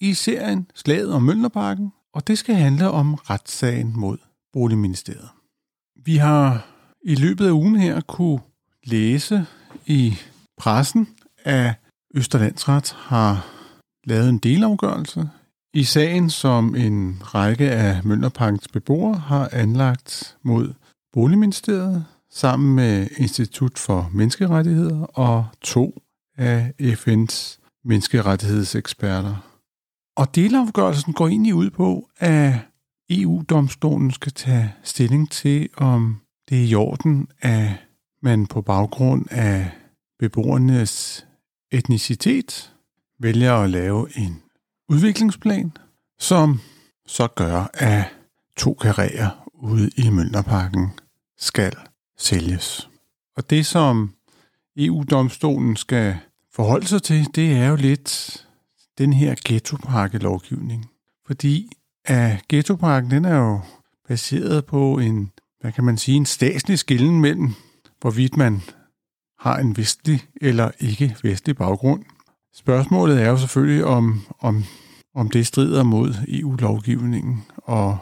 i serien Slaget om Mølnerparken, og det skal handle om retssagen mod Boligministeriet. Vi har i løbet af ugen her kunne læse i pressen, at Østerlandsret har lavet en delafgørelse i sagen, som en række af Møllerparkens beboere har anlagt mod Boligministeriet sammen med Institut for Menneskerettigheder og to af FN's menneskerettighedseksperter. Og delafgørelsen går egentlig ud på, at EU-domstolen skal tage stilling til, om det er i orden, at man på baggrund af beboernes etnicitet vælger at lave en udviklingsplan, som så gør, at to karrierer ude i Mølnerparken skal sælges. Og det, som EU-domstolen skal forholde sig til, det er jo lidt den her ghettoparkelovgivning. Fordi øh, at ghettopakken, den er jo baseret på en, hvad kan man sige, en statslig skillen mellem, hvorvidt man har en vestlig eller ikke vestlig baggrund. Spørgsmålet er jo selvfølgelig, om, om, om det strider mod EU-lovgivningen og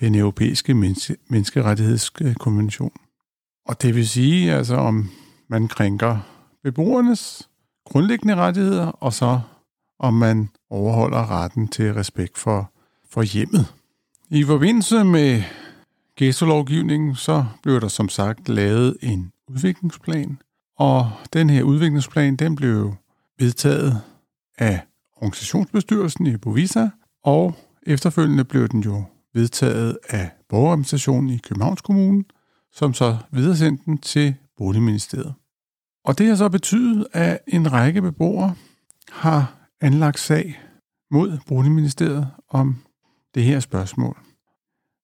den europæiske menneskerettighedskonvention. Og det vil sige, altså om man krænker beboernes grundlæggende rettigheder, og så om man overholder retten til respekt for, for hjemmet. I forbindelse med ghetto-lovgivningen, så blev der som sagt lavet en udviklingsplan, og den her udviklingsplan, den blev vedtaget af organisationsbestyrelsen i Bovisa, og efterfølgende blev den jo vedtaget af borgerorganisationen i Københavns Kommune, som så videresendte den til Boligministeriet. Og det har så betydet, at en række beboere har anlagt sag mod Boligministeriet om det her spørgsmål.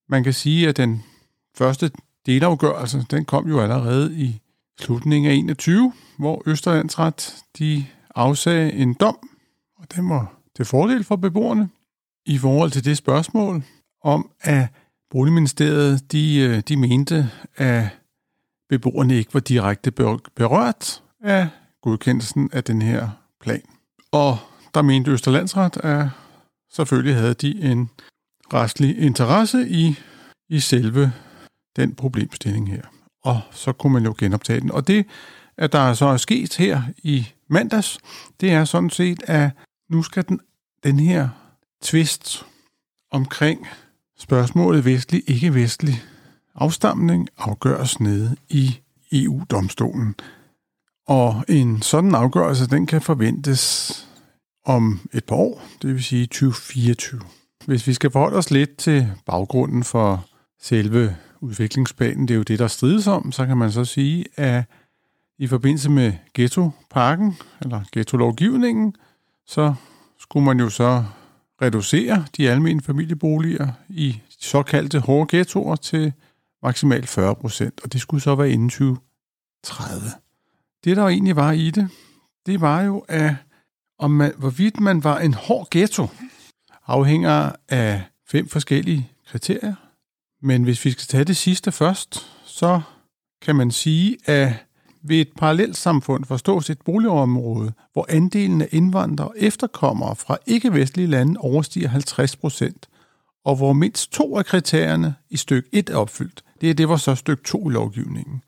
Man kan sige, at den første delafgørelse, den kom jo allerede i slutningen af 21, hvor Østerlandsret de afsagde en dom, og den var til fordel for beboerne i forhold til det spørgsmål om, at Boligministeriet de, øh, de mente, at beboerne ikke var direkte berørt af godkendelsen af den her plan. Og der mente Østerlandsret, at selvfølgelig havde de en restlig interesse i, i selve den problemstilling her. Og så kunne man jo genoptage den. Og det, at der så er sket her i mandags, det er sådan set, at nu skal den, den her tvist omkring spørgsmålet vestlig, ikke vestlig afstamning afgøres nede i EU-domstolen. Og en sådan afgørelse, den kan forventes om et par år, det vil sige 2024. Hvis vi skal forholde os lidt til baggrunden for selve udviklingsplanen, det er jo det, der strides om, så kan man så sige, at i forbindelse med ghettoparken, eller ghetto-lovgivningen, så skulle man jo så reducere de almindelige familieboliger i såkaldte hårde ghettoer til maksimalt 40 procent, og det skulle så være inden 2030. Det, der egentlig var i det, det var jo, at om man, hvorvidt man var en hård ghetto, afhænger af fem forskellige kriterier. Men hvis vi skal tage det sidste først, så kan man sige, at ved et parallelt samfund forstås et boligområde, hvor andelen af indvandrere og efterkommere fra ikke-vestlige lande overstiger 50 procent, og hvor mindst to af kriterierne i styk 1 er opfyldt. Det er det, var så styk 2 i lovgivningen.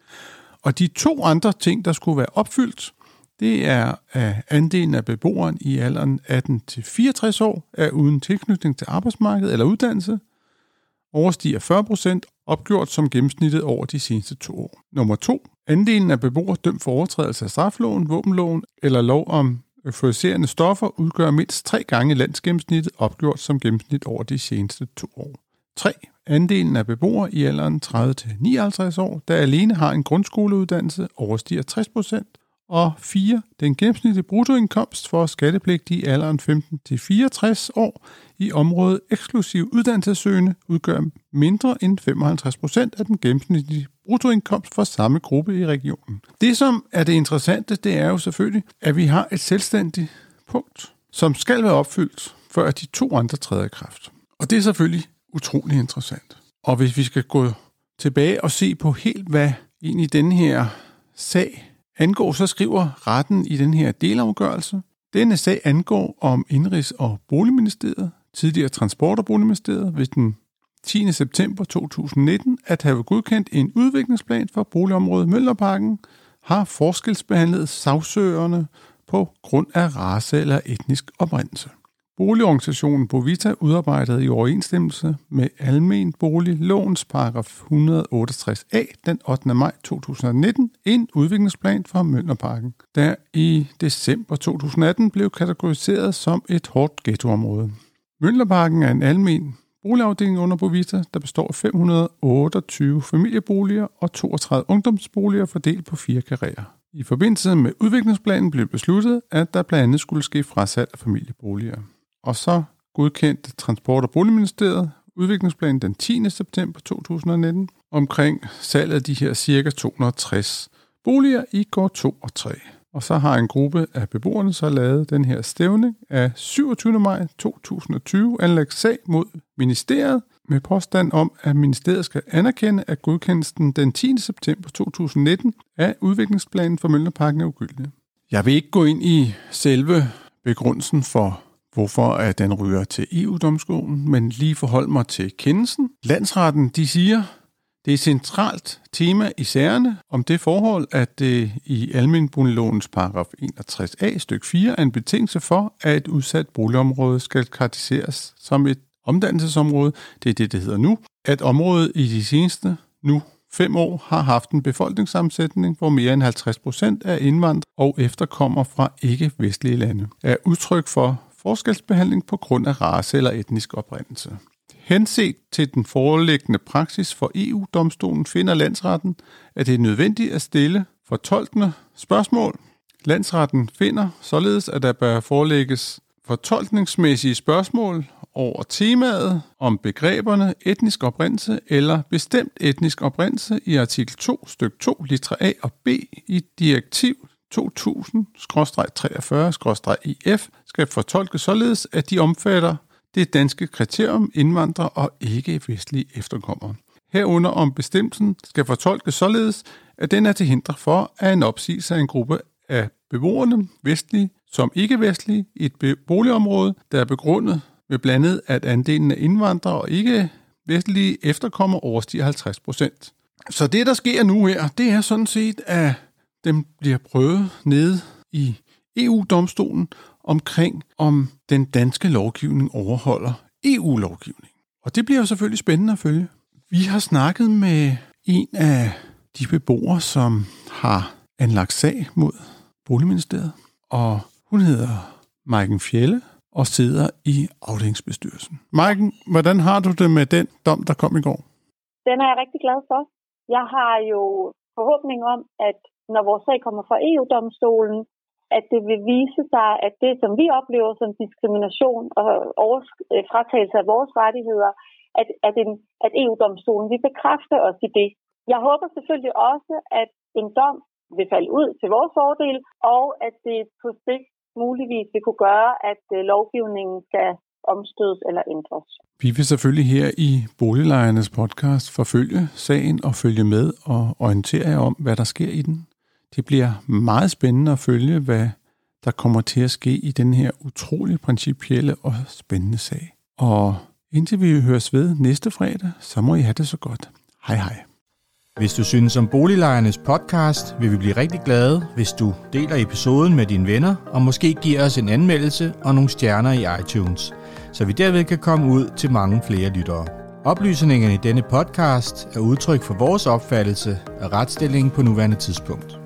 Og de to andre ting, der skulle være opfyldt, det er, at andelen af beboeren i alderen 18-64 år er uden tilknytning til arbejdsmarkedet eller uddannelse, overstiger 40% opgjort som gennemsnittet over de seneste to år. Nummer 2. Andelen af beboere dømt for overtrædelse af strafloven, våbenloven eller lov om euforiserende stoffer udgør mindst tre gange landsgennemsnittet opgjort som gennemsnit over de seneste to år. 3. Andelen af beboere i alderen 30-59 år, der alene har en grundskoleuddannelse, overstiger 60 og 4. Den gennemsnitlige bruttoindkomst for skattepligtige i alderen 15-64 år i området eksklusiv uddannelsessøgende udgør mindre end 55 procent af den gennemsnitlige bruttoindkomst for samme gruppe i regionen. Det, som er det interessante, det er jo selvfølgelig, at vi har et selvstændigt punkt, som skal være opfyldt, før de to andre træder i kraft. Og det er selvfølgelig utrolig interessant. Og hvis vi skal gå tilbage og se på helt, hvad egentlig den her sag angår, så skriver retten i den her delafgørelse, denne sag angår om Indrigs- og Boligministeriet, tidligere Transport- og Boligministeriet, ved den 10. september 2019 at have godkendt en udviklingsplan for boligområdet Møllerparken, har forskelsbehandlet sagsøgerne på grund af race eller etnisk oprindelse. Boligorganisationen Bovita udarbejdede i overensstemmelse med Almen Boliglovens paragraf 168a den 8. maj 2019 en udviklingsplan for Møllerparken, der i december 2018 blev kategoriseret som et hårdt ghettoområde. Møllerparken er en almen boligafdeling under Bovita, der består af 528 familieboliger og 32 ungdomsboliger fordelt på fire karrierer. I forbindelse med udviklingsplanen blev besluttet, at der blandt andet skulle ske frasalg af familieboliger. Og så godkendte Transport- og Boligministeriet udviklingsplanen den 10. september 2019 omkring salget af de her cirka 260 boliger i går 2 og 3. Og så har en gruppe af beboerne så lavet den her stævning af 27. maj 2020 anlagt sag mod ministeriet med påstand om, at ministeriet skal anerkende, at godkendelsen den 10. september 2019 af udviklingsplanen for Møllerparken er ugyldig. Jeg vil ikke gå ind i selve begrundelsen for hvorfor at den ryger til EU-domstolen, men lige forhold mig til kendelsen. Landsretten de siger, det er et centralt tema i sagerne om det forhold, at det i almenboliglovens paragraf 61a stykke 4 er en betingelse for, at et udsat boligområde skal karakteriseres som et omdannelsesområde. Det er det, det hedder nu. At området i de seneste nu fem år har haft en befolkningssammensætning, hvor mere end 50 procent er indvandrere og efterkommer fra ikke-vestlige lande, er udtryk for forskelsbehandling på grund af race eller etnisk oprindelse. Henset til den foreliggende praksis for EU-domstolen finder landsretten, at det er nødvendigt at stille fortolkende spørgsmål. Landsretten finder således, at der bør forelægges fortolkningsmæssige spørgsmål over temaet om begreberne etnisk oprindelse eller bestemt etnisk oprindelse i artikel 2, styk 2, litra A og B i direktiv 2000-43-EF skal fortolkes således, at de omfatter det danske kriterium indvandrere og ikke-vestlige efterkommere. Herunder om bestemmelsen skal fortolkes således, at den er til hindre for, at en opsigelse af en gruppe af beboerne, vestlige som ikke-vestlige, i et boligområde, der er begrundet med blandet, at andelen af indvandrere og ikke-vestlige efterkommer overstiger 50 procent. Så det, der sker nu her, det er sådan set, at dem bliver prøvet nede i EU-domstolen omkring, om den danske lovgivning overholder EU-lovgivning. Og det bliver jo selvfølgelig spændende at følge. Vi har snakket med en af de beboere, som har anlagt sag mod Boligministeriet, og hun hedder Maiken Fjelle og sidder i afdelingsbestyrelsen. Maiken, hvordan har du det med den dom, der kom i går? Den er jeg rigtig glad for. Jeg har jo forhåbning om, at når vores sag kommer fra EU-domstolen, at det vil vise sig, at det, som vi oplever som diskrimination og øh, fratagelse af vores rettigheder, at, at, en, at EU-domstolen vil bekræfte os i det. Jeg håber selvfølgelig også, at en dom vil falde ud til vores fordel, og at det på sigt muligvis vil kunne gøre, at øh, lovgivningen skal omstødes eller ændres. Vi vil selvfølgelig her i Boliglejernes podcast forfølge sagen og følge med og orientere jer om, hvad der sker i den. Det bliver meget spændende at følge, hvad der kommer til at ske i den her utrolig principielle og spændende sag. Og indtil vi høres ved næste fredag, så må I have det så godt. Hej hej. Hvis du synes om Boliglejernes podcast, vil vi blive rigtig glade, hvis du deler episoden med dine venner, og måske giver os en anmeldelse og nogle stjerner i iTunes, så vi derved kan komme ud til mange flere lyttere. Oplysningerne i denne podcast er udtryk for vores opfattelse af retsstillingen på nuværende tidspunkt.